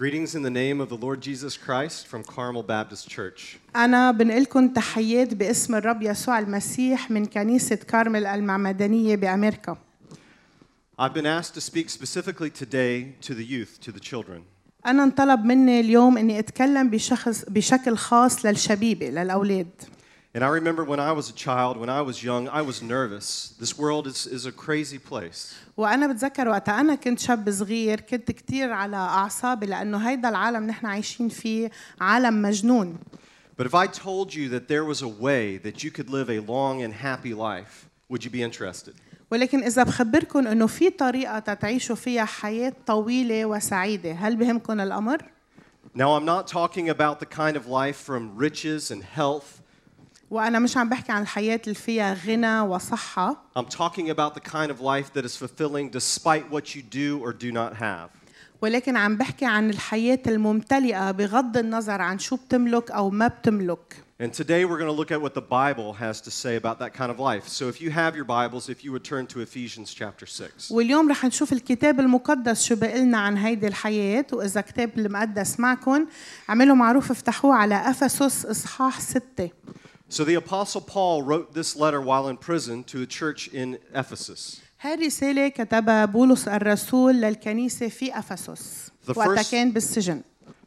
Greetings in the name of the Lord Jesus Christ from Carmel Baptist Church. أنا بنقلكم تحيات باسم الرب يسوع المسيح من كنيسة كارمل المعمدانية بأمريكا I've been asked to speak specifically today to the youth, to the children. أنا انطلب مني اليوم إني أتكلم بشخص بشكل خاص للشبيبة للأولاد And I remember when I was a child, when I was young, I was nervous. This world is, is a crazy place. وأنا بتذكر وقتها أنا كنت شاب صغير كنت كتير على أعصابي لأنه هيدا العالم نحن عايشين فيه عالم مجنون But if I told you that there was a way that you could live a long and happy life, would you be interested? ولكن إذا بخبركم إنه في طريقة تتعيشوا فيها حياة طويلة وسعيدة هل بهمكم الأمر؟ Now, I'm not talking about the kind of life from riches and health. وأنا مش عم بحكي عن الحياة اللي فيها غنى وصحة I'm talking about the kind of life that is fulfilling despite what you do or do not have. ولكن عم بحكي عن الحياة الممتلئة بغض النظر عن شو بتملك أو ما بتملك And today we're going to look at what the Bible has to say about that kind of life. So if you have your Bibles, if you would turn to Ephesians chapter 6. واليوم رح نشوف الكتاب المقدس شو بقلنا عن هيدي الحياة وإذا كتاب المقدس معكم عملوا معروف افتحوه على أفسس إصحاح ستة So the Apostle Paul wrote this letter while in prison to a church in Ephesus. هاي الرسالة كتبها بولس الرسول للكنيسة في أفسس The وقتها first- كان بالسجن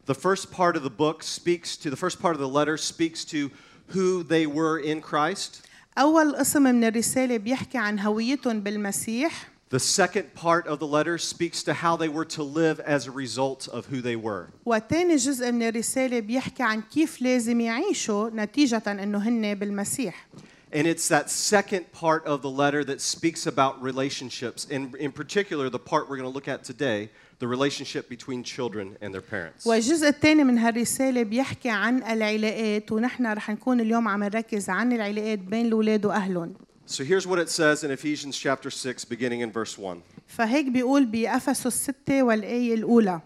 The first part of the book speaks to, the first part of the letter speaks to who they were in Christ. أول قسم من الرسالة بيحكي عن هويتهم بالمسيح The second part of the letter speaks to how they were to live as a result of who they were. وتاني جزء من الرسالة بيحكي عن كيف لازم يعيشوا نتيجة إنه هن بالمسيح And it's that second part of the letter that speaks about relationships, and in particular, the part we're going to look at today the relationship between children and their parents. والجزء الثاني من هالرسالة بيحكي عن العلاقات ونحن رح نكون اليوم عم نركز عن العلاقات بين الأولاد وأهلهم So here's what it says in Ephesians chapter 6, beginning in verse 1. فهيك بيقول بأفسس 6 والآية الأولى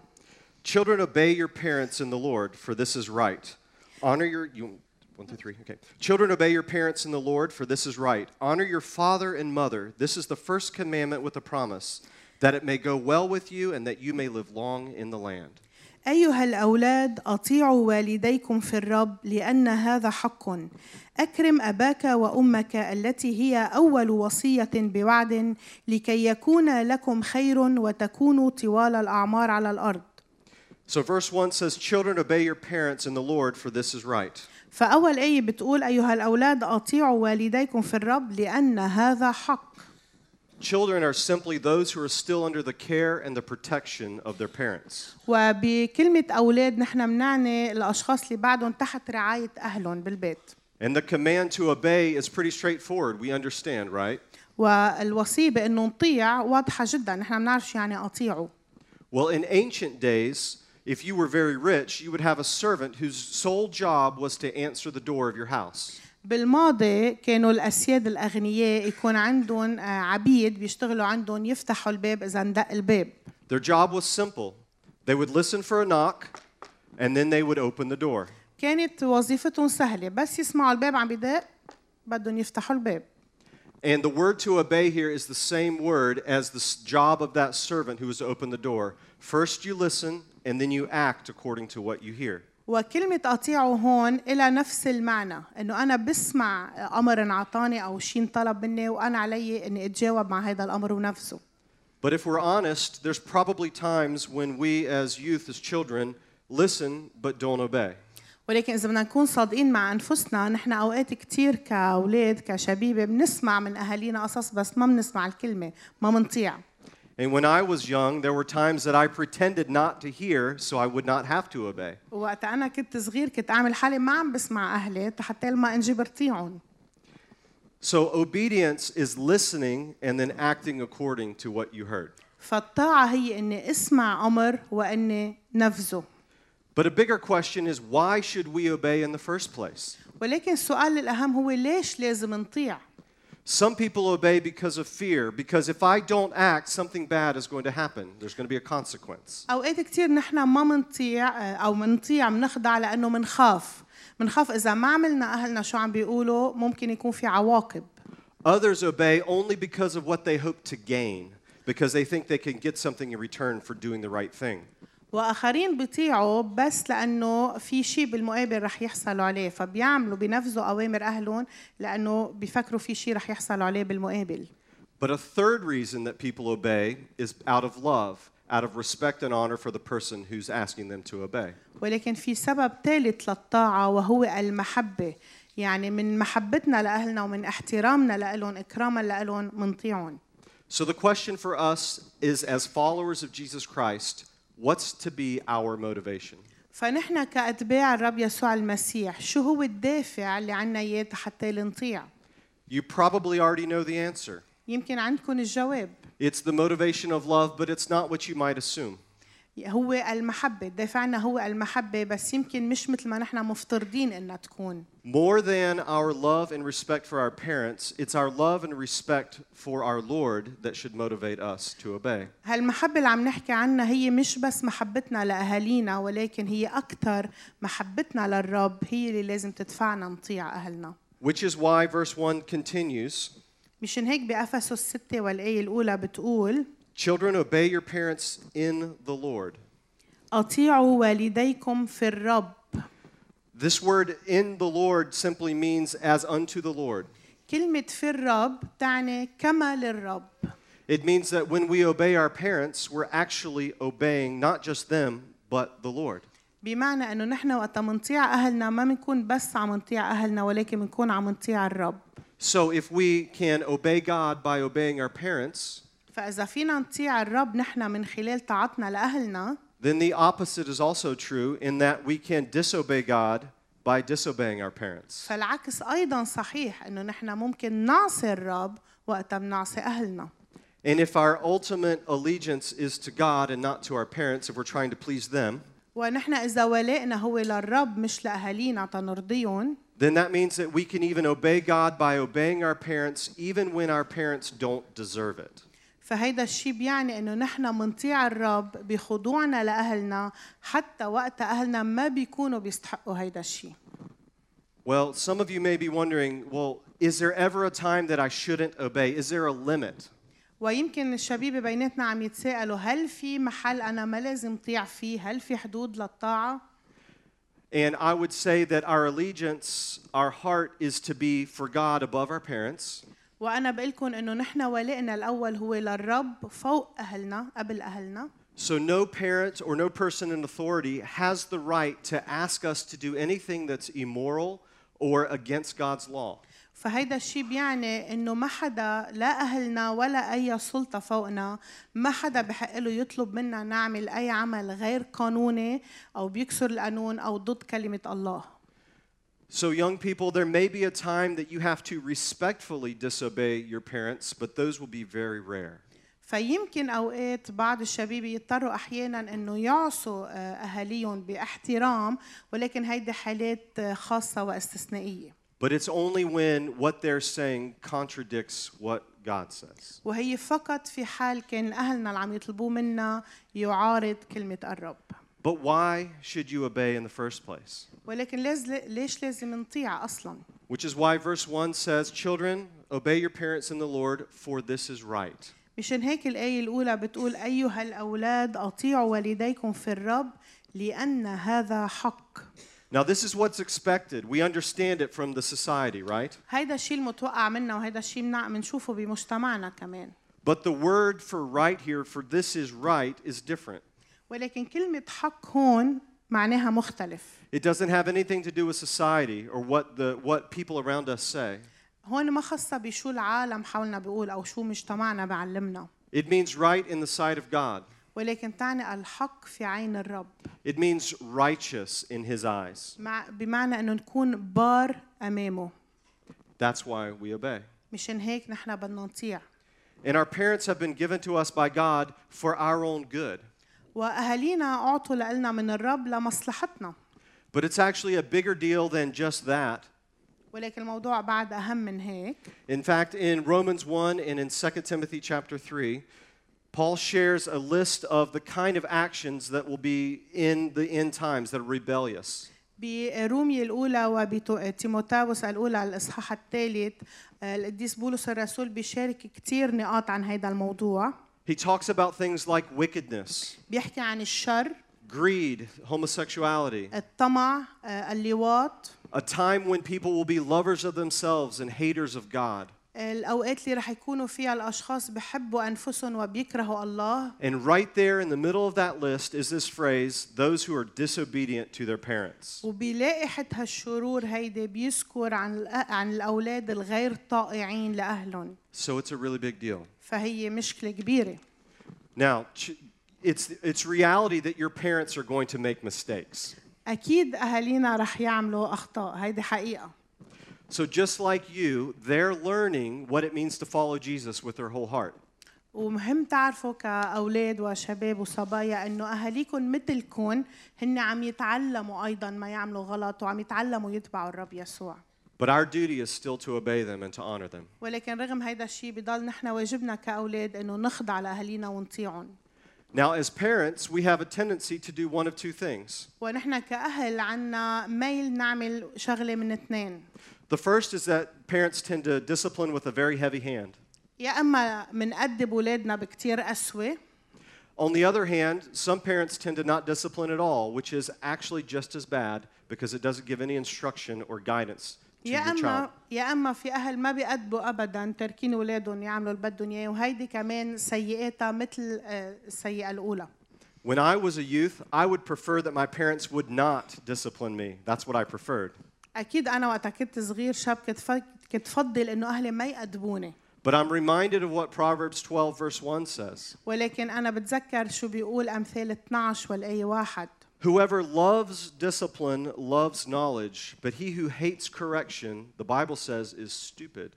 Children, obey your parents in the Lord, for this is right. Honor your. You, one, two, three. Okay. Children, obey your parents in the Lord, for this is right. Honor your father and mother. This is the first commandment with a promise, that it may go well with you and that you may live long in the land. أيها الأولاد أطيعوا والديكم في الرب لأن هذا حق. أكرم أباك وأمك التي هي أول وصية بوعد لكي يكون لكم خير وتكونوا طوال الأعمار على الأرض. So, verse 1 says, Children, obey your parents in the Lord, for this is right. فأول آية بتقول أيها الأولاد أطيعوا والديكم في الرب لأن هذا حق. Children are simply those who are still under the care and the protection of their parents. وبكلمة أولاد نحن منعني الأشخاص اللي بعدهم تحت رعاية أهلهم بالبيت And the command to obey is pretty straightforward. We understand, right? والوصية بأنه نطيع واضحة جدا نحن بنعرف شو يعني أطيعوا Well, in ancient days, if you were very rich, you would have a servant whose sole job was to answer the door of your house. بالماضي كانوا الأسياد الأغنياء يكون عندهم آه، عبيد بيشتغلوا عندهم يفتحوا الباب إذا ندق الباب Their job was simple. They would listen for a knock, and then they would open the door. كانت وظيفتهم سهلة بس يسمعوا الباب عم بدق بدهم يفتحوا الباب And the word to obey here is the same word as the job of that servant who was to open the door. First you listen, and then you act according to what you hear. وكلمة أطيعوا هون إلى نفس المعنى إنه أنا بسمع أمر انعطاني أو شيء انطلب مني وأنا علي إني أتجاوب مع هذا الأمر ونفسه But if we're honest, there's probably times when we as youth, as children, listen but don't obey. ولكن إذا بدنا نكون صادقين مع أنفسنا نحن أوقات كتير كأولاد كشبيبة بنسمع من أهالينا قصص بس ما بنسمع الكلمة ما بنطيع And when I was young, there were times that I pretended not to hear so I would not have to obey. وقت أنا كنت صغير كنت أعمل حالي ما عم بسمع أهلي حتى ما انجبر طيعهم So obedience is listening and then acting according to what you heard. فالطاعة هي إني أسمع أمر وإني نفذه But a bigger question is why should we obey in the first place? ولكن السؤال الأهم هو ليش لازم نطيع Some people obey because of fear, because if I don't act, something bad is going to happen. There's going to be a consequence. أوقات كتير نحن ما منطيع أو منطيع منخضع لأنه منخاف منخاف إذا ما عملنا أهلنا شو عم بيقولوا ممكن يكون في عواقب Others obey only because of what they hope to gain, because they think they can get something in return for doing the right thing. وآخرين بيطيعوا بس لأنه في شيء بالمقابل رح يحصلوا عليه فبيعملوا بينفذوا أوامر أهلهم لأنه بيفكروا في شيء رح يحصلوا عليه بالمقابل. But a third reason that people obey is out of love, out of respect and honor for the person who's asking them to obey. ولكن في سبب ثالث للطاعة وهو المحبة. يعني من محبتنا لأهلنا ومن احترامنا لهم إكراما لهم منطيعهم. So the question for us is as followers of Jesus Christ, what's to be our motivation? فنحن كاتباع الرب يسوع المسيح شو هو الدافع اللي عنا اياه حتى نطيع You probably already know the answer. يمكن عندكم الجواب It's the motivation of love, but it's not what you might assume. هو المحبة دافعنا هو المحبة بس يمكن مش مثل ما نحن مفترضين إنها تكون. More than our love and respect for our parents, it's our love and respect for our Lord that should motivate us to obey. هالمحبة اللي عم نحكي عنها هي مش بس محبتنا لأهالينا ولكن هي أكثر محبتنا للرب هي اللي لازم تدفعنا نطيع أهلنا. Which is why verse 1 continues. مشان هيك بأفسس الستة والآية الأولى بتقول Children, obey your parents in the Lord. أطيعوا والديكم في الرب This word in the Lord simply means as unto the Lord. كلمة في الرب تعني كما للرب It means that when we obey our parents, we're actually obeying not just them, but the Lord. بمعنى انه نحن وقت منطيع اهلنا ما بنكون بس عم نطيع اهلنا ولكن بنكون عم نطيع الرب So if we can obey God by obeying our parents, فاذا فينا نطيع الرب نحن من خلال طاعتنا لاهلنا then the opposite is also true in that we can disobey God by disobeying our parents. فالعكس ايضا صحيح انه نحن ممكن نعصي الرب وقتها بنعصي اهلنا And if our ultimate allegiance is to God and not to our parents, if we're trying to please them, ونحن اذا ولائنا هو للرب مش لاهالينا تنرضيهم then that means that we can even obey God by obeying our parents even when our parents don't deserve it. فهيدا الشيء بيعني إنه نحن منطيع الرب بخضوعنا لأهلنا حتى وقت أهلنا ما بيكونوا بيستحقوا هيدا الشيء Well, some of you may be wondering, well, is there ever a time that I shouldn't obey? Is there a limit? ويمكن الشبيبة بيناتنا عم يتساءلوا هل في محل أنا ما لازم طيع فيه؟ هل في حدود للطاعة؟ And I would say that our allegiance, our heart is to be for God above our parents. وأنا بقول لكم إنه نحن ولائنا الأول هو للرب فوق أهلنا قبل أهلنا So no parent or no person in authority has the right to ask us to do anything that's immoral or against God's law. فهيدا الشيء بيعني إنه ما حدا لا أهلنا ولا أي سلطة فوقنا ما حدا بحق له يطلب منا نعمل أي عمل غير قانوني أو بيكسر القانون أو ضد كلمة الله So, young people, there may be a time that you have to respectfully disobey your parents, but those will be very rare. فيمكن اوقات بعض الشباب يضطروا احيانا انه يعصوا آه، اهاليهم باحترام ولكن هيدي حالات آه، خاصه واستثنائيه But it's only when what they're saying contradicts what God says. وهي فقط في حال كان اهلنا اللي عم يطلبوه منا يعارض كلمه الرب But why should you obey in the first place? ولكن لاز ليش لازم نطيع اصلا Which is why verse 1 says, Children, obey your parents in the Lord, for this is right. مشان هيك الآية الأولى بتقول أيها الأولاد أطيعوا والديكم في الرب لأن هذا حق Now, this is what's expected. We understand it from the society, right? هيدا الشيء المتوقع منا وهيدا الشيء منع- منشوفه بمجتمعنا كمان But the word for right here, for this is right, is different. ولكن كلمة حق هون معناها مختلف It doesn't have anything to do with society or what, the, what people around us say. هون ما خاصة بشو العالم حولنا بيقول أو شو مجتمعنا بعلمنا It means right in the sight of God. ولكن تعني الحق في عين الرب It means righteous in His eyes. مع بمعنى أنه نكون بار أمامه That's why we obey. مشان هيك نحن بدنا نطيع And our parents have been given to us by God for our own good. وأهالينا أعطوا لنا من الرب لمصلحتنا But it's actually a bigger deal than just that. ولكن الموضوع بعد أهم من هيك In fact, in Romans 1 and in 2 Timothy chapter 3, Paul shares a list of the kind of actions that will be in the end times that are rebellious. برومية الأولى وبتيموتاوس الأولى الإصحاح الثالث آه، القديس بولس الرسول بيشارك كتير نقاط عن هذا الموضوع He talks about things like wickedness, بيحكي عن الشر greed, homosexuality, الطمع آه، اللواط a time when people will be lovers of themselves and haters of God. الأوقات اللي رح يكونوا فيها الأشخاص بحبوا أنفسهم وبيكرهوا الله And right there in the middle of that list is this phrase those who are disobedient to their parents. وبيلاقي حتى هالشرور هيدي بيذكر عن الأ- عن الأولاد الغير طائعين لأهلهم So it's a really big deal. فهي مشكلة كبيرة Now, it's, it's reality that your parents are going to make mistakes. أكيد أهالينا رح يعملوا أخطاء هيدي حقيقة So, just like you, they're learning what it means to follow Jesus with their whole heart. ومهم تعرفوا كأولاد وشباب وصبايا إنه أهاليكم مثلكم هن عم يتعلموا أيضا ما يعملوا غلط وعم يتعلموا يتبعوا الرب يسوع But our duty is still to obey them and to honor them. ولكن رغم هيدا الشيء بضل نحن واجبنا كأولاد إنه نخضع لأهالينا ونطيعهم Now, as parents, we have a tendency to do one of two things. ونحن كأهل عنا ميل نعمل شغلة من اثنين The first is that parents tend to discipline with a very heavy hand. يا اما منأدب اولادنا بكتير قسوه On the other hand, some parents tend to not discipline at all, which is actually just as bad because it doesn't give any instruction or guidance to يا. أما يا أما في أهل ما بيأدبوا ابدا تاركين أولادهم يعملوا اللي بدهم اياه وهيدي كمان سيئاتها مثل آه، السيئة الأولى When I was a youth, I would prefer that my parents would not discipline me. That's what I preferred. أكيد أنا وقتها كنت صغير شاب كنت كنت فضل إنه أهلي ما يأدبوني But I'm reminded of what Proverbs 12, verse 1 says ولكن أنا بتذكر شو بيقول أمثال 12 والآية واحد Whoever loves discipline loves knowledge, but he who hates correction, the Bible says, is stupid.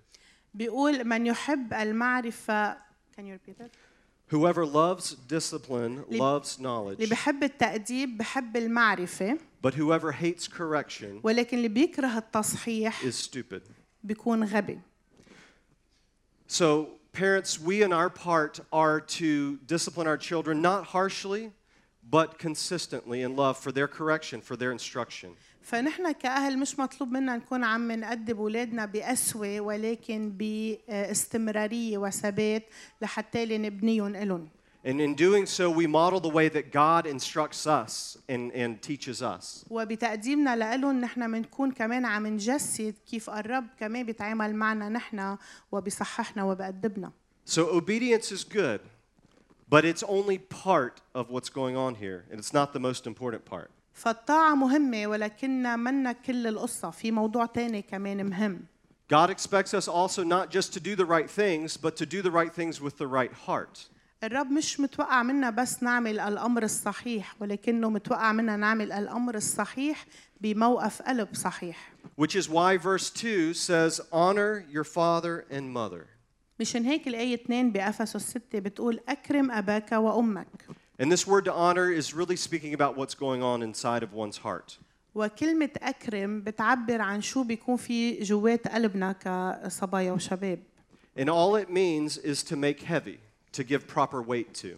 بيقول من يحب المعرفه Can you repeat it? Whoever loves discipline اللي- loves اللي knowledge, بحب التأديب بحب المعرفة but whoever hates correction ولكن اللي بيكره التصحيح is stupid. بيكون غبي So, parents, we in our part are to discipline our children not harshly, but consistently in love for their correction, for their instruction. فنحن كأهل مش مطلوب منا نكون عم نأدب أولادنا بقسوة ولكن باستمرارية وثبات لحتى اللي نبنيهم إلهم And in doing so, we model the way that God instructs us and, and teaches us. وبتقديمنا لإلهم نحن بنكون كمان عم نجسد كيف الرب كمان بيتعامل معنا نحن وبيصححنا وبأدبنا So, obedience is good, but it's only part of what's going on here, and it's not the most important part. فالطاعة مهمة ولكنها منا كل القصة في موضوع تاني كمان مهم God expects us also not just to do the right things, but to do the right things with the right heart. الرب مش متوقع منا بس نعمل الأمر الصحيح ولكنه متوقع منا نعمل الأمر الصحيح بموقف قلب صحيح Which is why verse 2 says, Honor your father and mother. مشان هيك الآية 2 بأفسس 6 بتقول أكرم أباك وأمك And this word to honor is really speaking about what's going on inside of one's heart. وكلمة أكرم بتعبر عن شو بيكون في جوات قلبنا كصبايا وشباب And all it means is to make heavy, to give proper weight to.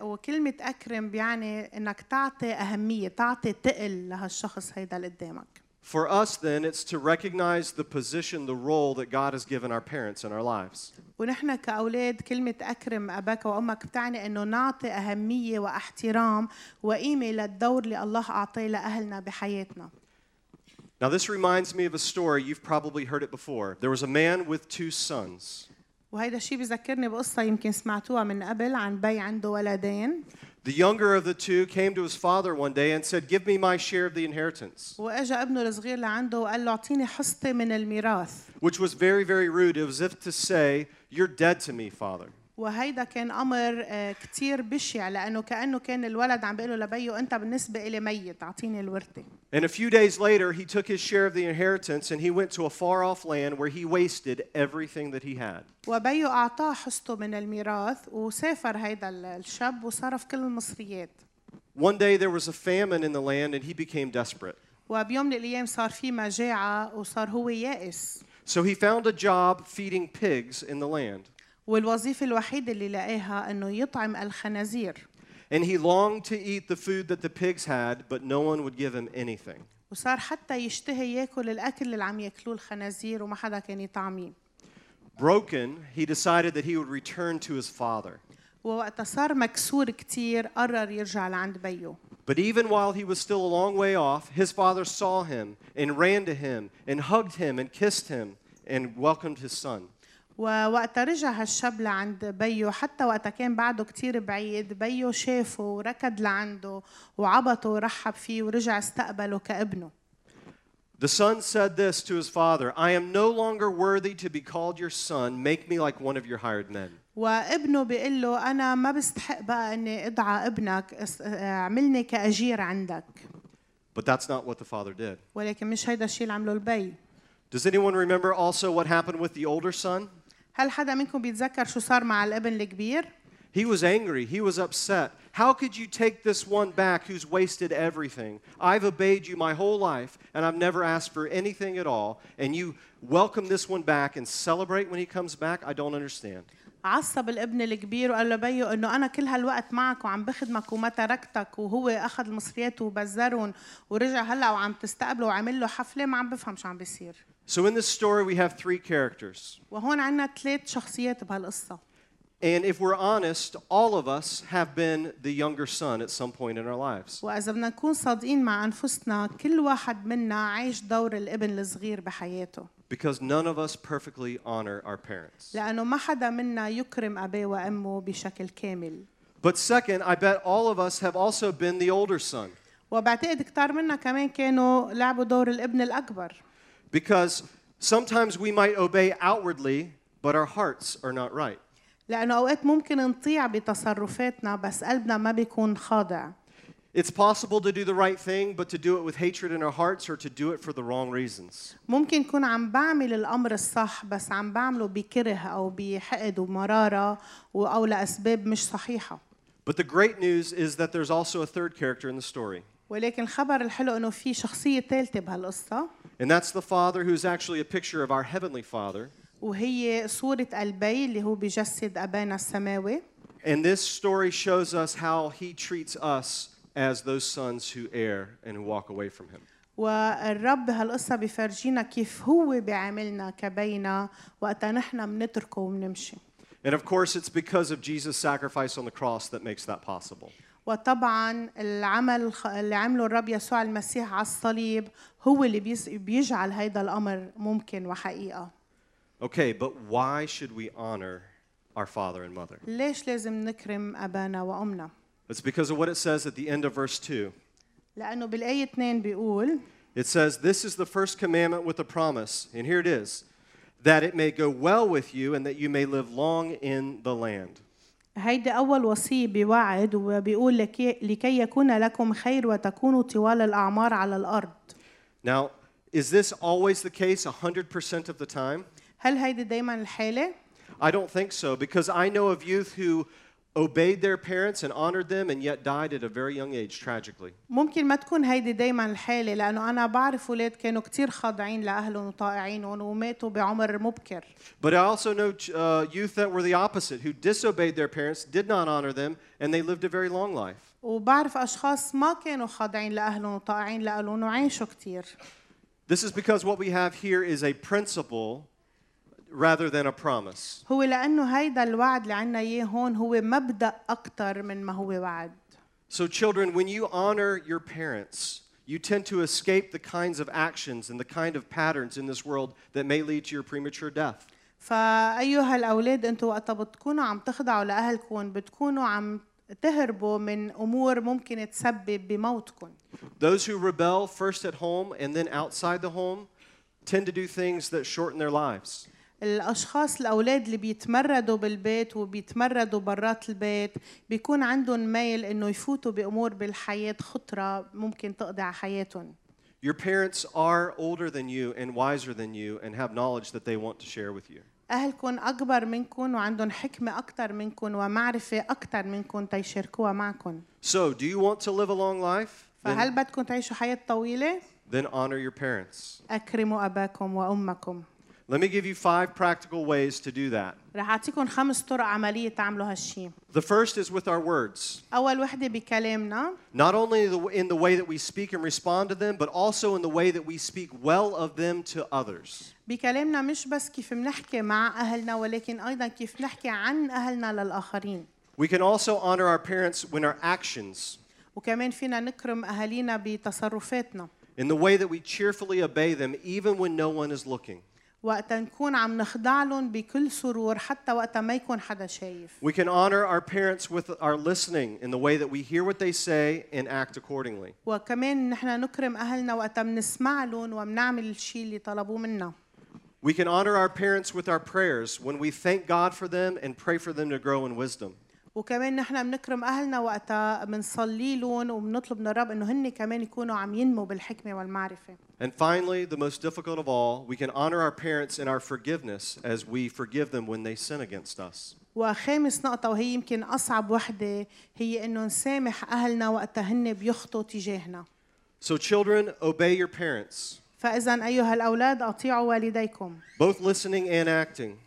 وكلمة أكرم بيعني إنك تعطي أهمية تعطي تقل لهالشخص هيدا اللي قدامك For us, then, it's to recognize the position, the role that God has given our parents in our lives. ونحن كأولاد كلمة أكرم أباك وأمك بتعني إنه نعطي أهمية واحترام وقيمة للدور اللي الله أعطاه لأهلنا بحياتنا Now, this reminds me of a story. You've probably heard it before. There was a man with two sons. وهيدا الشيء بذكرني بقصة يمكن سمعتوها من قبل عن بي عنده ولدين The younger of the two came to his father one day and said, Give me my share of the inheritance, وأجا ابنه الصغير لعنده وقال له أعطيني حصتي من الميراث which was very, very rude. It was as if to say, You're dead to me, father. وهيدا كان أمر آه، كتير بشع لأنه كأنه كان الولد عم بيقول له لبيه أنت بالنسبة إلي ميت أعطيني الورثة And a few days later, he took his share of the inheritance and he went to a far off land where he wasted everything that he had. وبيه أعطاه حصته من الميراث وسافر هيدا ال- الشاب وصرف كل المصريات One day there was a famine in the land and he became desperate. وبيوم من الأيام صار في مجاعة وصار هو يائس So he found a job feeding pigs in the land. والوظيفة الوحيدة اللي لقاها إنه يطعم الخنازير And he longed to eat the food that the pigs had, but no one would give him anything. وصار حتى يشتهي ياكل الاكل اللي عم ياكلوه الخنازير وما حدا كان يطعميه Broken, he decided that he would return to his father. ووقتها صار مكسور كتير قرر يرجع لعند بيو But even while he was still a long way off, his father saw him and ran to him and hugged him and kissed him and welcomed his son. ووقتها رجع هالشاب لعند بيو حتى وقتها كان بعده كتير بعيد بيو شافه وركض لعنده وعبطه ورحب فيه ورجع استقبله كابنه The son said this to his father I am no longer worthy to be called your son. Make me like one of your hired men. وابنه بيقول له أنا ما بستحق بقى إني ادعى ابنك أعملني كأجير عندك But that's not what the father did. ولكن مش هيدا الشيء اللي عمله البي Does anyone remember also what happened with the older son? هل حدا منكم بيتذكر شو صار مع الابن الكبير He was angry. He was upset. How could you take this one back who's wasted everything? I've obeyed you my whole life, and I've never asked for anything at all, and you welcome this one back and celebrate when he comes back? I don't understand. عصب الابن الكبير وقال له بيو انه أنا كل هالوقت معك وعم بخدمك وما تركتك وهو اخذ المصريات وبزرهم ورجع هلا وعم تستقبله وعمل له حفله ما عم بفهم شو عم بيصير So in this story, we have three characters. وهون عندنا ثلاث شخصيات بهالقصه And if we're honest, all of us have been the younger son at some point in our lives. واذا بدنا نكون صادقين مع انفسنا كل واحد منا عايش دور الابن الصغير بحياته Because none of us perfectly honor our parents. لانه ما حدا منا يكرم اباه وامه بشكل كامل But second, I bet all of us have also been the older son. وبعتقد كتار منا كمان كانوا لعبوا دور الابن الاكبر Because sometimes we might obey outwardly, but our hearts are not right. لانه اوقات ممكن نطيع بتصرفاتنا بس قلبنا ما بيكون خاضع It's possible to do the right thing, but to do it with hatred in our hearts or to do it for the wrong reasons. ممكن كون عم بعمل الامر الصح بس عم بعمله بكره او بحقد ومراره و- او لاسباب مش صحيحه But the great news is that there's also a third character in the story. ولكن الخبر الحلو انه في شخصيه ثالثه بهالقصه And that's the Father who's actually a picture of our Heavenly Father. وهي صوره البي اللي هو بجسد ابانا السماوي And this story shows us how He treats us as those sons who err and who walk away from Him. والرب بهالقصه بيفرجينا كيف هو بيعاملنا كبينا وقتها نحن بنتركه وبنمشي And of course, it's because of Jesus' sacrifice on the cross that makes that possible. وطبعا العمل الخ- اللي عمله الرب يسوع المسيح على الصليب هو اللي بيس- بيجعل هيدا الامر ممكن وحقيقه Okay, but why should we honor our father and mother? ليش لازم نكرم ابانا وامنا It's because of what it says at the end of verse 2. لانه بالايه 2 بيقول It says, This is the first commandment with a promise, and here it is that it may go well with you and that you may live long in the land. هيدي أول وصية بوعد وبيقول لكي, لكي يكون لكم خير وتكونوا طوال الأعمار على الأرض Now, is this always the case 100% of the time? هل هيدي دايما الحالة؟ I don't think so because I know of youth who obeyed their parents and honored them and yet died at a very young age, tragically. ممكن ما تكون هيدي دايما الحالة لأنه أنا بعرف أولاد كانوا كتير خاضعين لأهلهم وطائعينهم وماتوا بعمر مبكر But I also know uh, youth that were the opposite, who disobeyed their parents, did not honor them, and they lived a very long life. وبعرف أشخاص ما كانوا خاضعين لأهلهم وطائعين لأهلهم وعاشوا كتير This is because what we have here is a principle rather than a promise. هو لأنه هيدا الوعد اللي عنا إياه هون هو مبدأ أكتر من ما هو وعد So, children, when you honor your parents, you tend to escape the kinds of actions and the kind of patterns in this world that may lead to your premature death. فأيها الأولاد أنتوا وقتا بتكونوا عم تخضعوا لأهلكم بتكونوا عم تهربوا من أمور ممكن تسبب بموتكم Those who rebel first at home and then outside the home tend to do things that shorten their lives. الأشخاص الأولاد اللي بيتمردوا بالبيت وبيتمردوا برات البيت بيكون عندهم ميل إنه يفوتوا بأمور بالحياة خطرة ممكن تقضي على حياتهم Your parents are older than you and wiser than you and have knowledge that they want to share with you. أهلكم أكبر منكم وعندهم حكمة أكتر منكم ومعرفة أكتر منكم تيشاركوها معكم So, do you want to live a long life? فهل بدكم تعيشوا حياة طويلة؟ then honor your parents. أكرموا أباكم وأمكم Let me give you five practical ways to do that. رح أعطيكم خمس طرق عملية تعملوا هالشي The first is with our words. أول وحدة بكلامنا Not only the- in the way that we speak and respond to them, but also in the way that we speak well of them to others. بكلامنا مش بس كيف بنحكي مع أهلنا ولكن أيضا كيف نحكي عن أهلنا للآخرين We can also honor our parents when our actions, وكمان فينا نكرم أهالينا بتصرفاتنا in the way that we cheerfully obey them even when no one is looking. وقتا نكون عم نخضع لهم بكل سرور حتى وقتا ما يكون حدا شايف We can honor our parents with our listening in the way that we hear what they say and act accordingly. وكمان نحن نكرم أهلنا وقتا بنسمع لهم وبنعمل الشيء اللي طلبوه منا We can honor our parents with our prayers when we thank God for them and pray for them to grow in wisdom. وكمان نحن بنكرم أهلنا وقتا بنصلي لهم وبنطلب من الرب إنه هن كمان يكونوا عم ينموا بالحكمة والمعرفة And finally, the most difficult of all, we can honor our parents in our forgiveness as we forgive them when they sin against us. وخامس نقطة وهي يمكن أصعب وحدة هي إنه نسامح أهلنا وقتا هن بيخطوا تجاهنا So, children, obey your parents, فإذا أيها الأولاد أطيعوا والديكم both listening and acting.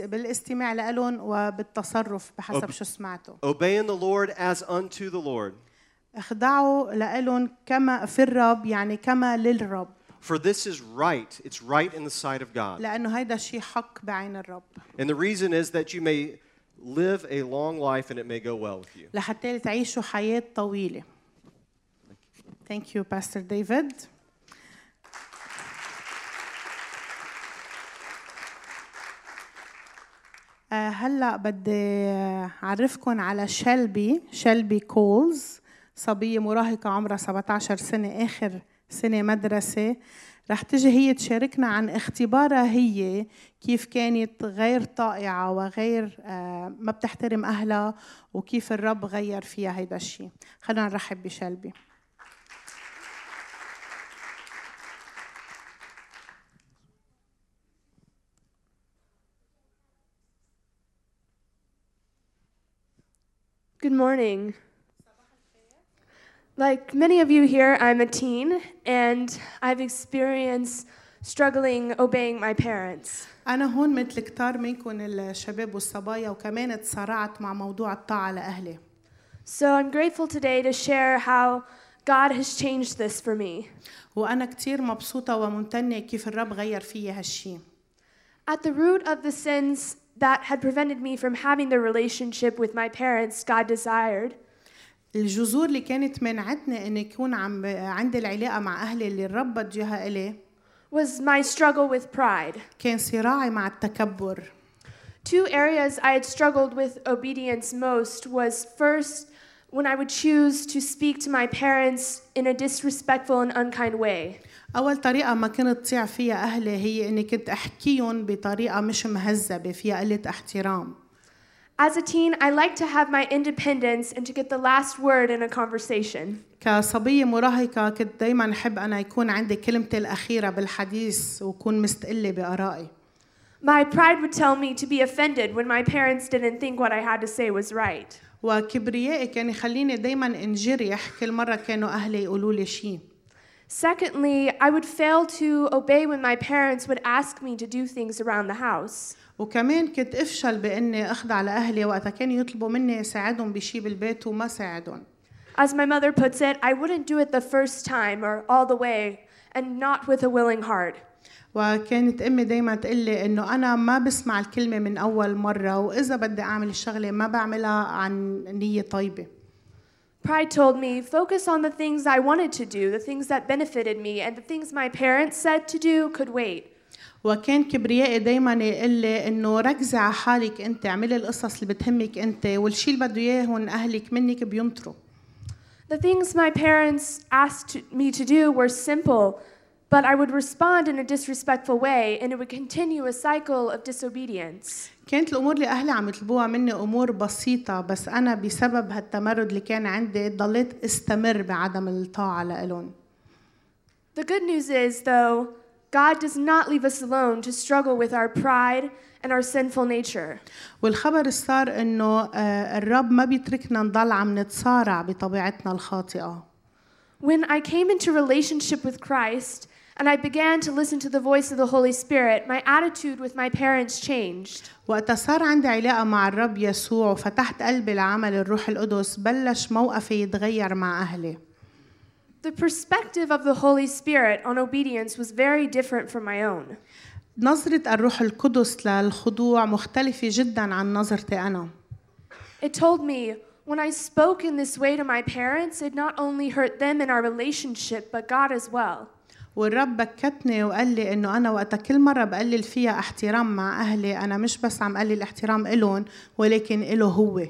بالاستماع لهم وبالتصرف بحسب شو سمعتوا Obey in the Lord as unto the Lord. اخضعوا لهم كما في الرب يعني كما للرب For this is right. It's right in the sight of God. لأنه هيدا شيء حق بعين الرب And the reason is that you may live a long life and it may go well with you. لحتى تعيشوا حياة طويلة Thank you Pastor David هلا بدي اعرفكم على شلبي شلبي كولز صبية مراهقة عمرها 17 سنة آخر سنة مدرسة. رح تجي هي تشاركنا عن اختبارها هي كيف كانت غير طائعة وغير آه، ما بتحترم أهلها وكيف الرب غير فيها هيدا الشيء خلينا نرحب بشلبي morning. Like many of you here, I'm a teen and I've experienced struggling obeying my parents. أنا هون مثل كتار منكم الشباب والصبايا وكمان تصارعت مع موضوع الطاعة لأهلي So I'm grateful today to share how God has changed this for me. وأنا كتير مبسوطة وممتنة كيف الرب غير فيي هالشي At the root of the sins that had prevented me from having the relationship with my parents God desired الجذور اللي كانت منعتني إني يكون عم عندي العلاقة مع أهلي اللي الرب بده إياها إلي was my struggle with pride. كان صراعي مع التكبر Two areas I had struggled with obedience most was first when I would choose to speak to my parents in a disrespectful and unkind way. أول طريقة ما كنت تطيع فيها أهلي هي إني كنت أحكيهم بطريقة مش مهذبة فيها قلة احترام As a teen, I liked to have my independence and to get the last word in a conversation. كصبية مراهقة كنت دايما أحب أنا يكون عندي كلمتي الأخيرة بالحديث وكون مستقلة بآرائي My pride would tell me to be offended when my parents didn't think what I had to say was right. وكبريائي كان يخليني دايما انجرح كل مرة كانوا أهلي يقولوا لي شيء Secondly, I would fail to obey when my parents would ask me to do things around the house. وكمان كنت افشل باني اخضع لاهلي وقتها كانوا يطلبوا مني ساعدهم بشي بالبيت وما ساعدهم As my mother puts it, I wouldn't do it the first time or all the way and not with a willing heart. وكانت امي دايما تقول لي انه انا ما بسمع الكلمه من اول مره واذا بدي اعمل الشغله ما بعملها عن نيه طيبه Pride told me, focus on the things I wanted to do, the things that benefited me, and the things my parents said to do could wait. وكان كبريائي دايما يقول لي انه ركزي على حالك انت اعملي القصص اللي بتهمك انت والشي اللي بده اياهم اهلك منك بينطروا The things my parents asked me to do were simple, but I would respond in a disrespectful way, and it would continue a cycle of disobedience. كانت الامور اللي اهلي عم يطلبوها مني امور بسيطه بس انا بسبب هالتمرد اللي كان عندي ضليت استمر بعدم الطاعه لإلهم The good news is, though, God does not leave us alone to struggle with our pride and our sinful nature. والخبر صار انه آه، الرب ما بيتركنا نضل عم نتصارع بطبيعتنا الخاطئه When I came into relationship with Christ, and I began to listen to the voice of the Holy Spirit, my attitude with my parents changed. وقت صار عندي علاقة مع الرب يسوع وفتحت قلبي لعمل الروح القدس بلش موقفي يتغير مع أهلي The perspective of the Holy Spirit on obedience was very different from my own. نظرة الروح القدس للخضوع مختلفة جدا عن نظرتي أنا It told me when I spoke in this way to my parents, it not only hurt them in our relationship, but God as well. والرب بكتني وقال لي إنه أنا وقتها كل مرة بقلل فيها احترام مع أهلي أنا مش بس عم قلل احترام إلهم ولكن إله هو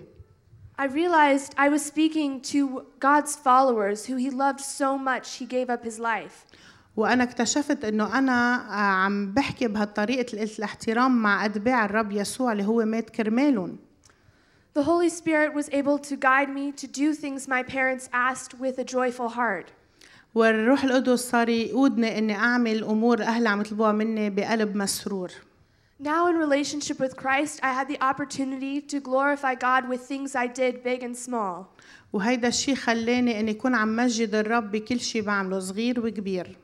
I realized I was speaking to God's followers who He loved so much, He gave up His life. وأنا اكتشفت إنه أنا عم بحكي بهالطريقة الاحترام مع أتباع الرب يسوع اللي هو مات كرمالهم The Holy Spirit was able to guide me to do things my parents asked with a joyful heart. والروح القدس صار يقودني إني أعمل أمور أهلي عم يطلبوها مني بقلب مسرور Now, in relationship with Christ, I had the opportunity to glorify God with things I did, big and small. وهيدا الشيء خلاني إني اكون عم مجد الرب بكل شيء بعمله صغير وكبير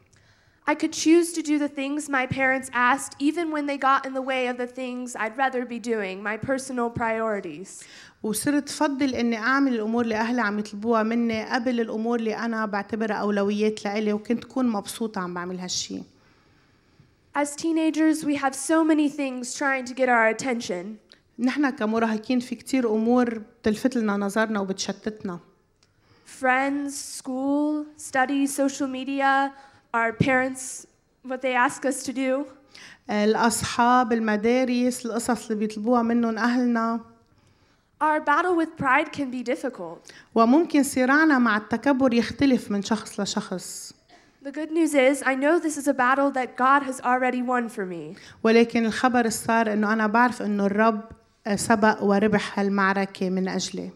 I could choose to do the things my parents asked, even when they got in the way of the things I'd rather be doing, my personal priorities. وصرت فضل اني اعمل الامور اللي اهلي عم يطلبوها مني قبل الامور اللي انا بعتبرها اولويات لإلي وكنت كون مبسوطه عم بعمل هالشيء As teenagers, we have so many things trying to get our attention. نحن كمراهقين في كتير امور بتلفت لنا نظرنا وبتشتتنا Friends, school, studies, social media, our parents, what they ask us to do. الاصحاب المدارس القصص اللي بيطلبوها منهم اهلنا Our battle with pride can be difficult. وممكن صراعنا مع التكبر يختلف من شخص لشخص The good news is, I know this is a battle that God has already won for me. ولكن الخبر الصار انه انا بعرف انه الرب سبق وربح هالمعركه من اجلي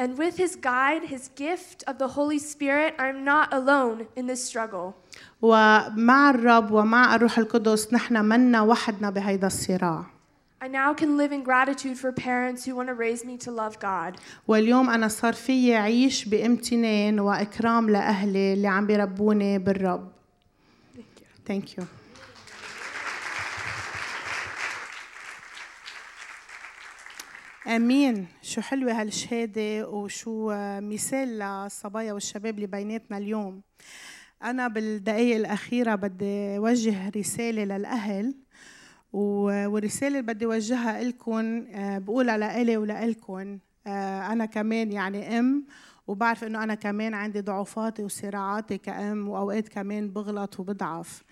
And with His guide, His gift of the Holy Spirit, I'm not alone in this struggle. ومع الرب ومع الروح القدس نحن منا وحدنا بهيدا الصراع I now can live in gratitude for parents who want to raise me to love God. واليوم انا صار فيي اعيش بامتنان واكرام لاهلي اللي عم بيربوني بالرب ثانك يو آمين. شو حلوة هالشهادة وشو مثال للصبايا والشباب اللي بيناتنا اليوم. أنا بالدقائق الأخيرة بدي اوجه رسالة للأهل والرسالة اللي بدي اوجهها لكم بقولها لإلي ولإلكم أنا كمان يعني أم وبعرف إنه أنا كمان عندي ضعفاتي وصراعاتي كأم وأوقات كمان بغلط وبضعف.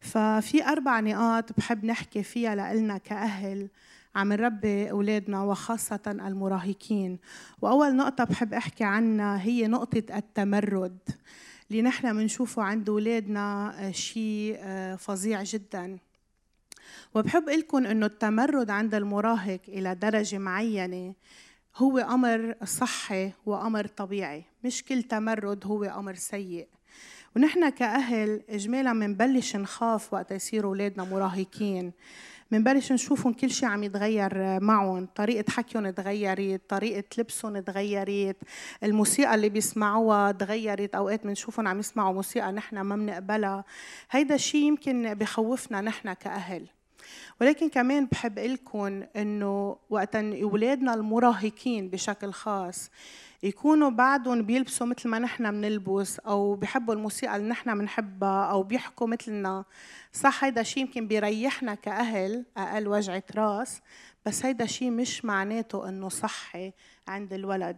ففي أربع نقاط بحب نحكي فيها لإلنا كأهل. عم نربي أولادنا وخاصة المراهقين. وأول نقطة بحب أحكي عنها هي نقطة التمرد. اللي نحن بنشوفه عند أولادنا شيء فظيع جدا. وبحب لكم إنه التمرد عند المراهق إلى درجة معينة هو أمر صحي وأمر طبيعي. مش كل تمرد هو أمر سيء. ونحن كأهل اجمالا بنبلش نخاف وقت يصيروا أولادنا مراهقين. بنبلش نشوفهم كل شيء عم يتغير معهم. طريقة حكيهم تغيرت طريقة لبسهم تغيرت الموسيقى اللي بيسمعوها تغيرت. أوقات بنشوفهم عم يسمعوا موسيقى نحن ما بنقبلها هيدا الشيء يمكن بخوفنا نحن كأهل. ولكن كمان بحب لكم إنه وقت أولادنا المراهقين بشكل خاص يكونوا بعدهم بيلبسوا مثل ما نحن بنلبس أو بيحبوا الموسيقى اللي نحن بنحبها أو بيحكوا مثلنا. صح هيدا الشيء يمكن بيريحنا كأهل أقل وجعة راس بس هيدا الشيء مش معناته إنه صحي عند الولد.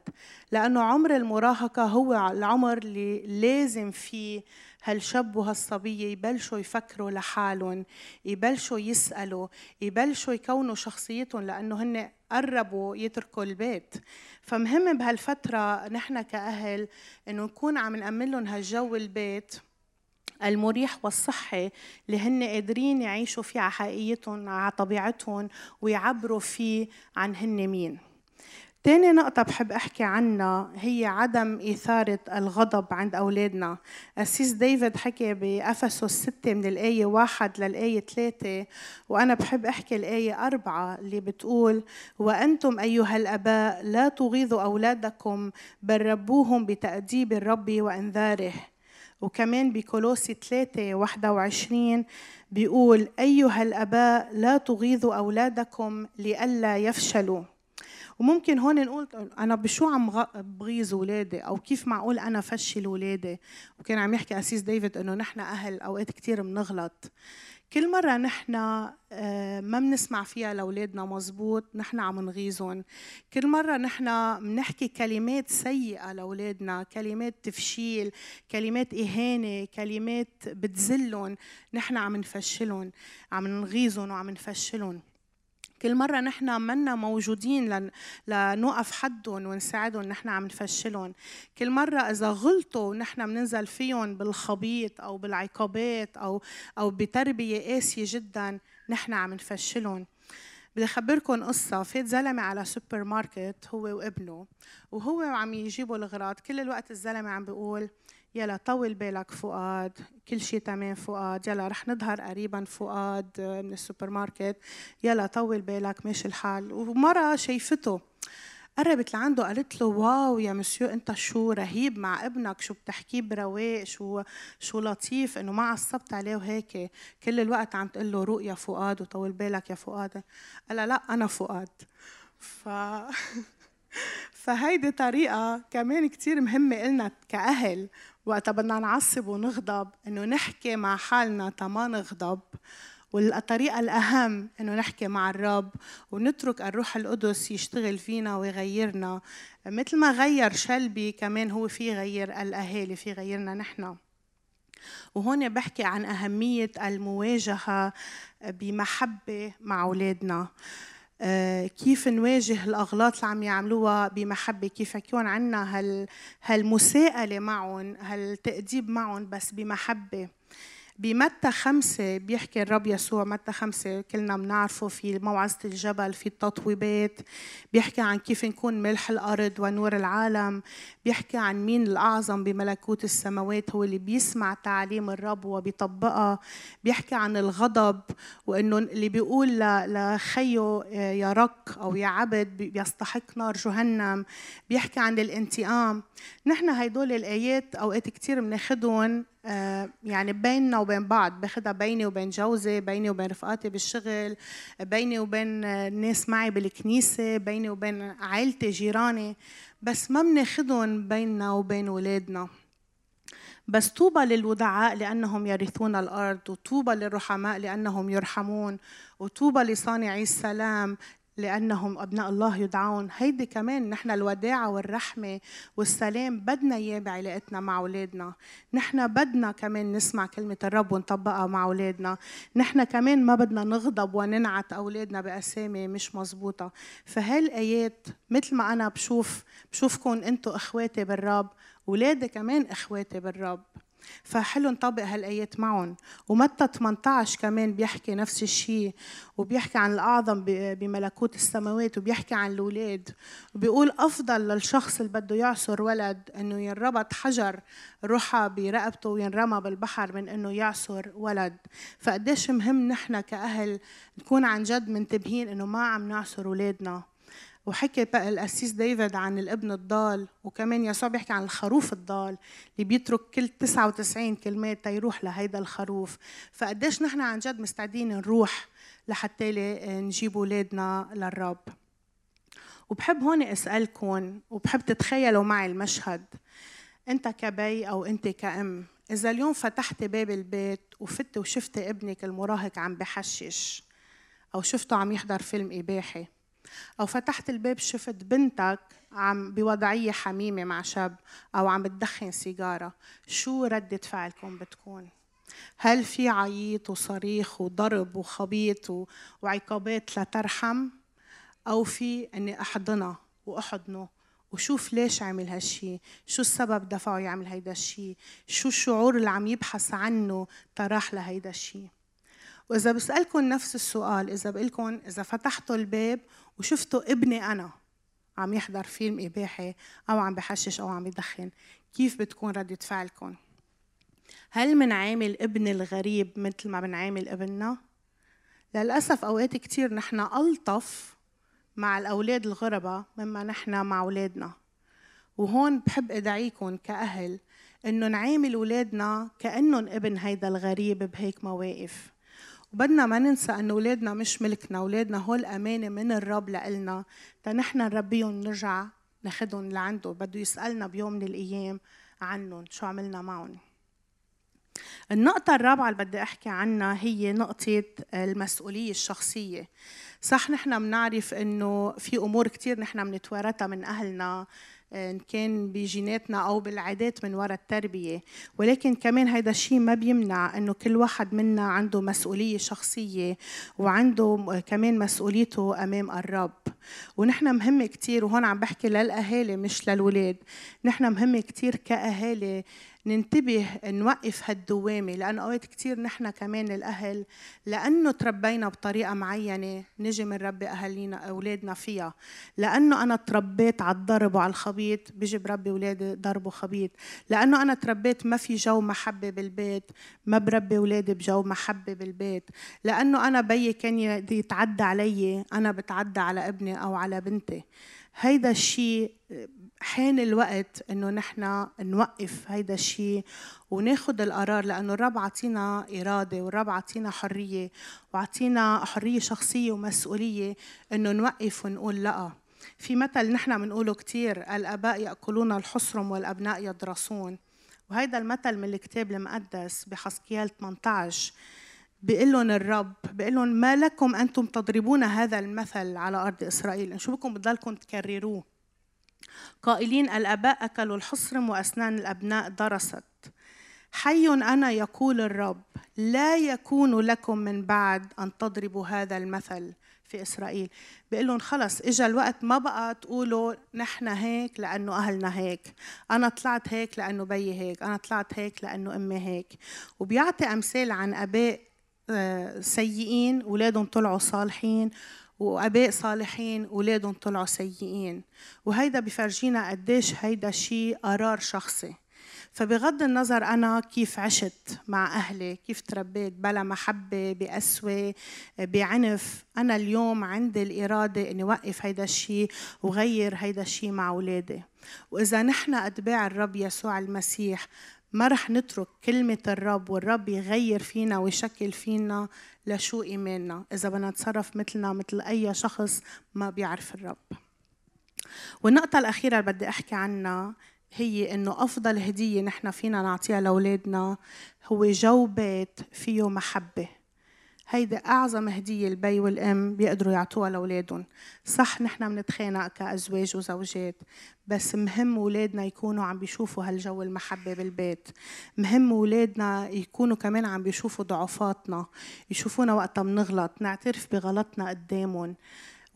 لأنه عمر المراهقة هو العمر اللي لازم فيه هالشاب وهالصبية يبلشوا يفكروا لحالهم يبلشوا يسألوا يبلشوا يكونوا شخصيتهم لأنه هن قربوا يتركوا البيت. فمهم بهالفترة نحن كأهل إنه نكون عم نأمن لهم هالجو البيت المريح والصحي اللي هن قادرين يعيشوا فيه على حقيقتهم على طبيعتهم ويعبروا فيه عن هن مين. تاني نقطة بحب أحكي عنها هي عدم إثارة الغضب عند أولادنا. أسيس ديفيد حكي بأفسس ستة من الآية واحد للآية ثلاثة وأنا بحب أحكي الآية أربعة اللي بتقول وأنتم أيها الآباء لا تغيظوا أولادكم بل ربوهم بتأديب الرب وإنذاره. وكمان بكولوسي 3 21 بيقول أيها الآباء لا تغيظوا أولادكم لئلا يفشلوا. وممكن هون نقول أنا بشو عم بغيظ اولادي أو كيف معقول أنا فشل اولادي وكان عم يحكي أسيس ديفيد إنه نحن أهل أوقات كثير بنغلط كل مرة نحن آه، ما بنسمع فيها لأولادنا مزبوط نحن عم نغيظهم. كل مرة نحن بنحكي كلمات سيئة لأولادنا كلمات تفشيل كلمات إهانة كلمات بتزلهم نحن عم نفشلهم عم نغيظهم وعم نفشلهم. كل مرة نحن منا موجودين لن لنوقف حدهم ونساعدهم نحن عم نفشلهم. كل مرة إذا غلطوا نحن بننزل فيهم بالخبيط أو بالعقابات أو أو بتربية قاسية جدا نحن عم نفشلهم. بدي اخبركم قصة. فات زلمة على سوبر ماركت هو وابنه وهو عم يجيبوا الغراض. كل الوقت الزلمة عم بيقول يلا طول بالك فؤاد كل شيء تمام فؤاد. يلا رح نظهر قريبا فؤاد من السوبر ماركت يلا طول بالك ماشي الحال. ومرة شايفته قربت لعنده قالت له واو يا مسيو انت شو رهيب مع ابنك شو بتحكيه برواق شو شو لطيف انه ما عصبت عليه وهيك. كل الوقت عم تقول له روق يا فؤاد وطول بالك يا فؤاد. قال لا أنا فؤاد. ف فهيدي طريقة كمان كتير مهمة إلنا كأهل. وقتها بدنا نعصب ونغضب إنه نحكي مع حالنا تما نغضب والطريقة الأهم إنه نحكي مع الرب ونترك الروح القدس يشتغل فينا ويغيرنا. مثل ما غير شلبي كمان هو في يغير الأهالي في يغيرنا نحن. وهون بحكي عن أهمية المواجهة بمحبة مع أولادنا. كيف نواجه الأغلاط اللي عم يعملوها بمحبة؟ كيف يكون عندنا هال هالمساءلة معهم هالتأديب معهم بس بمحبة؟ بمتى خمسة بيحكي الرب يسوع متى خمسة كلنا بنعرفه في موعظة الجبل في التطويبات بيحكي عن كيف نكون ملح الأرض ونور العالم بيحكي عن مين الأعظم بملكوت السماوات هو اللي بيسمع تعاليم الرب وبيطبقها بيحكي عن الغضب وإنه اللي بيقول لخيه يا رك أو يا عبد بيستحق نار جهنم بيحكي عن الانتقام. نحن هيدول الآيات أوقات كتير بناخدهم آه، يعني بيننا وبين بعض باخدها بيني وبين جوزي بيني وبين رفقاتي بالشغل بيني وبين الناس معي بالكنيسة بيني وبين عائلتي جيراني بس ما بناخدهم بيننا وبين ولادنا. بس طوبى للودعاء لأنهم يرثون الأرض وطوبى للرحماء لأنهم يرحمون وطوبى لصانعي السلام لأنهم أبناء الله يدعون. هيدي كمان نحن الوداعة والرحمة والسلام بدنا إياه بعلاقتنا مع أولادنا. نحن بدنا كمان نسمع كلمة الرب ونطبقها مع أولادنا. نحن كمان ما بدنا نغضب وننعت أولادنا بأسامي مش مزبوطة فهالآيات مثل ما أنا بشوف بشوفكم أنتم إخواتي بالرب أولادي كمان إخواتي بالرب. فحلو نطبق هالآيات معهم. ومتى 18 كمان بيحكي نفس الشيء وبيحكي عن الأعظم بملكوت السماوات وبيحكي عن الأولاد. وبيقول أفضل للشخص اللي بده يعصر ولد إنه ينربط حجر روحه برقبته وينرمى بالبحر من إنه يعصر ولد. فقديش مهم نحن كأهل نكون عن جد منتبهين إنه ما عم نعصر أولادنا. وحكي بقى القسيس ديفيد عن الابن الضال وكمان يسوع بيحكي عن الخروف الضال اللي بيترك كل 99 كلمات تيروح لهيدا الخروف. فقديش نحن عن جد مستعدين نروح لحتى نجيب أولادنا للرب. وبحب هون اسالكم وبحب تتخيلوا معي المشهد. أنت كبي أو أنت كأم إذا اليوم فتحت باب البيت وفت وشفت ابنك المراهق عم بحشش أو شفته عم يحضر فيلم إباحي أو فتحت الباب شفت بنتك عم بوضعية حميمة مع شاب أو عم بتدخن سيجارة. شو ردة فعلكم بتكون؟ هل في عيط وصريخ وضرب وخبيط وعقابات لترحم؟ أو في أني أحضنها وأحضنه؟ وشوف ليش عمل هالشي؟ شو السبب دفعه يعمل هيدا الشي؟ شو الشعور اللي عم يبحث عنه تراح لهيدا الشي؟ وإذا بسألكم نفس السؤال إذا بقلكم إذا فتحتوا الباب وشفتوا ابني أنا عم يحضر فيلم إباحي أو عم بحشش أو عم يدخن كيف بتكون ردة فعلكم؟ هل منعامل ابن الغريب مثل ما بنعامل ابننا؟ للأسف أوقات كتير نحن ألطف مع الأولاد الغرباء مما نحن مع أولادنا وهون بحب أدعيكم كأهل إنه نعامل أولادنا كانهم ابن هيدا الغريب بهيك مواقف وبدنا ما ننسى انه أولادنا مش ملكنا أولادنا هول أمانة من الرب لإلنا. تنحن نربيهم نرجع ناخدهم لعنده. بده يسألنا بيوم من الأيام عنهم شو عملنا معهم. النقطة الرابعة اللي بدي أحكي عنها هي نقطة المسؤولية الشخصية. صح نحن بنعرف إنه في أمور كتير نحن بنتوارثها من أهلنا. إن كان بجيناتنا أو بالعادات من وراء التربية. ولكن كمان هيدا الشيء ما بيمنع إنه كل واحد منا عنده مسؤولية شخصية وعنده كمان مسؤوليته أمام الرب. ونحن مهم كتير وهون عم بحكي للأهالي مش للولاد. نحن مهم كتير كأهالي ننتبه نوقف هالدوامة لأنه أوقات كتير نحن كمان الأهل لأنه تربينا بطريقة معينة نجي من ربي أهالينا أولادنا فيها. لأنه أنا تربيت على الضرب وعلى الخبيط بيجي بربي أولادي ضرب وخبيط. لأنه أنا تربيت ما في جو محبة بالبيت ما بربي أولادي بجو محبة بالبيت. لأنه أنا بيي كان يتعدى علي أنا بتعدى على ابني أو على بنتي. هيدا الشيء حان الوقت إنه نحن نوقف هيدا الشيء وناخذ القرار لأنه الرب عطينا إرادة والرب عطينا حرية وعطينا حرية شخصية ومسؤولية إنه نوقف ونقول لأ. في مثل نحن بنقوله كثير الآباء يأكلون الحصرم والأبناء يدرسون. وهيدا المثل من الكتاب المقدس بحسكيال 18 بيقول لهم الرب بيقول لهم ما لكم أنتم تضربون هذا المثل على أرض إسرائيل؟ شو بكم بتضلكم تكرروه؟ قائلين الآباء أكلوا الحصرم وأسنان الأبناء درست. حي أنا يقول الرب لا يكون لكم من بعد أن تضربوا هذا المثل في إسرائيل. بيقول لهم خلص اجى الوقت ما بقى تقولوا نحن هيك لأنه أهلنا هيك أنا طلعت هيك لأنه بيي هيك أنا طلعت هيك لأنه أمي هيك. وبيعطي أمثال عن أباء سيئين اولادهم طلعوا صالحين وأباء صالحين اولادهم طلعوا سيئين. وهيدا بفرجينا قديش هيدا شيء قرار شخصي. فبغض النظر أنا كيف عشت مع أهلي كيف تربيت بلا محبة بقسوة بعنف أنا اليوم عندي الإرادة إني اوقف هيدا الشيء وغير هيدا الشيء مع اولادي وإذا نحن أتباع الرب يسوع المسيح ما رح نترك كلمة الرب والرب يغير فينا ويشكل فينا لشو إيماننا. إذا بدنا نتصرف مثلنا مثل أي شخص ما بيعرف الرب. والنقطة الأخيرة اللي بدي أحكي عنها هي إنه أفضل هدية نحن فينا نعطيها لأولادنا هو جو بيت فيه محبة. هيدي أعظم هدية البي والأم بيقدروا يعطوها لأولادهم. صح نحن بنتخانق كأزواج وزوجات بس مهم أولادنا يكونوا عم بيشوفوا هالجو المحبة بالبيت. مهم أولادنا يكونوا كمان عم بيشوفوا ضعفاتنا يشوفونا وقتها بنغلط نعترف بغلطنا قدامهم.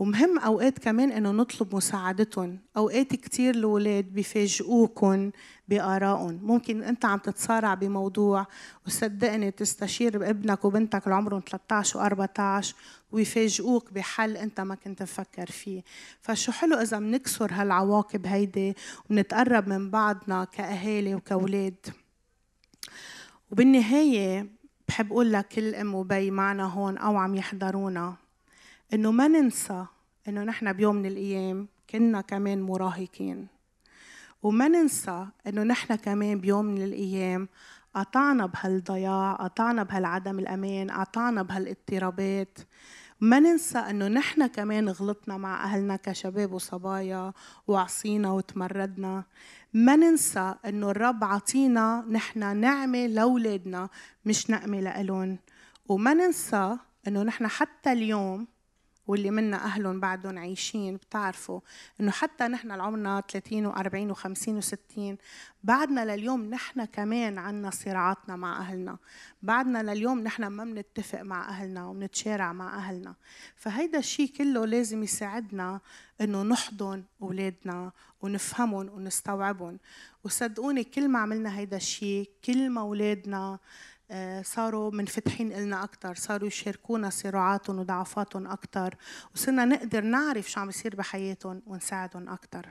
ومهم أوقات كمان إنه نطلب مساعدتهم. أوقات كثير الاولاد بيفاجئوكم بارائهم ممكن أنت عم تتصارع بموضوع وصدقني تستشير ابنك وبنتك اللي عمرهم 13 و14 ويفاجئوك بحل أنت ما كنت مفكر فيه. فشو حلو إذا بنكسر هالعواقب هيدي ونتقرب من بعضنا كأهالي وكأولاد. وبالنهاية بحب أقول لك كل أم وبي معنا هون أو عم يحضرونا. إنه ما ننسى إنه نحن بيوم من الأيام كنا كمان مراهقين. وما ننسى إنه نحن كمان بيوم من الأيام قطعنا بهالضياع قطعنا بهالعدم الأمان قطعنا بهالاضطرابات. ما ننسى إنه نحن كمان غلطنا مع أهلنا كشباب وصبايا وعصينا وتمردنا. ما ننسى إنه الرب عطينا نحن نعمة لأولادنا مش نعمة لإلهم. وما ننسى إنه نحن حتى اليوم واللي منا أهلهم بعدهم عايشين بتعرفوا إنه حتى نحن عمرنا 30 و40 و50 و60 بعدنا لليوم نحن كمان عنا صراعاتنا مع أهلنا. بعدنا لليوم نحن ما بنتفق مع أهلنا وبنتشارع مع أهلنا. فهيدا الشيء كله لازم يساعدنا إنه نحضن أولادنا ونفهمهم ونستوعبهم. وصدقوني كل ما عملنا هيدا الشيء كل ما أولادنا صاروا منفتحين إلنا أكثر صاروا يشاركونا صراعاتهم وضعفاتهم أكثر وصرنا نقدر نعرف شو عم يصير بحياتهم ونساعدهم أكثر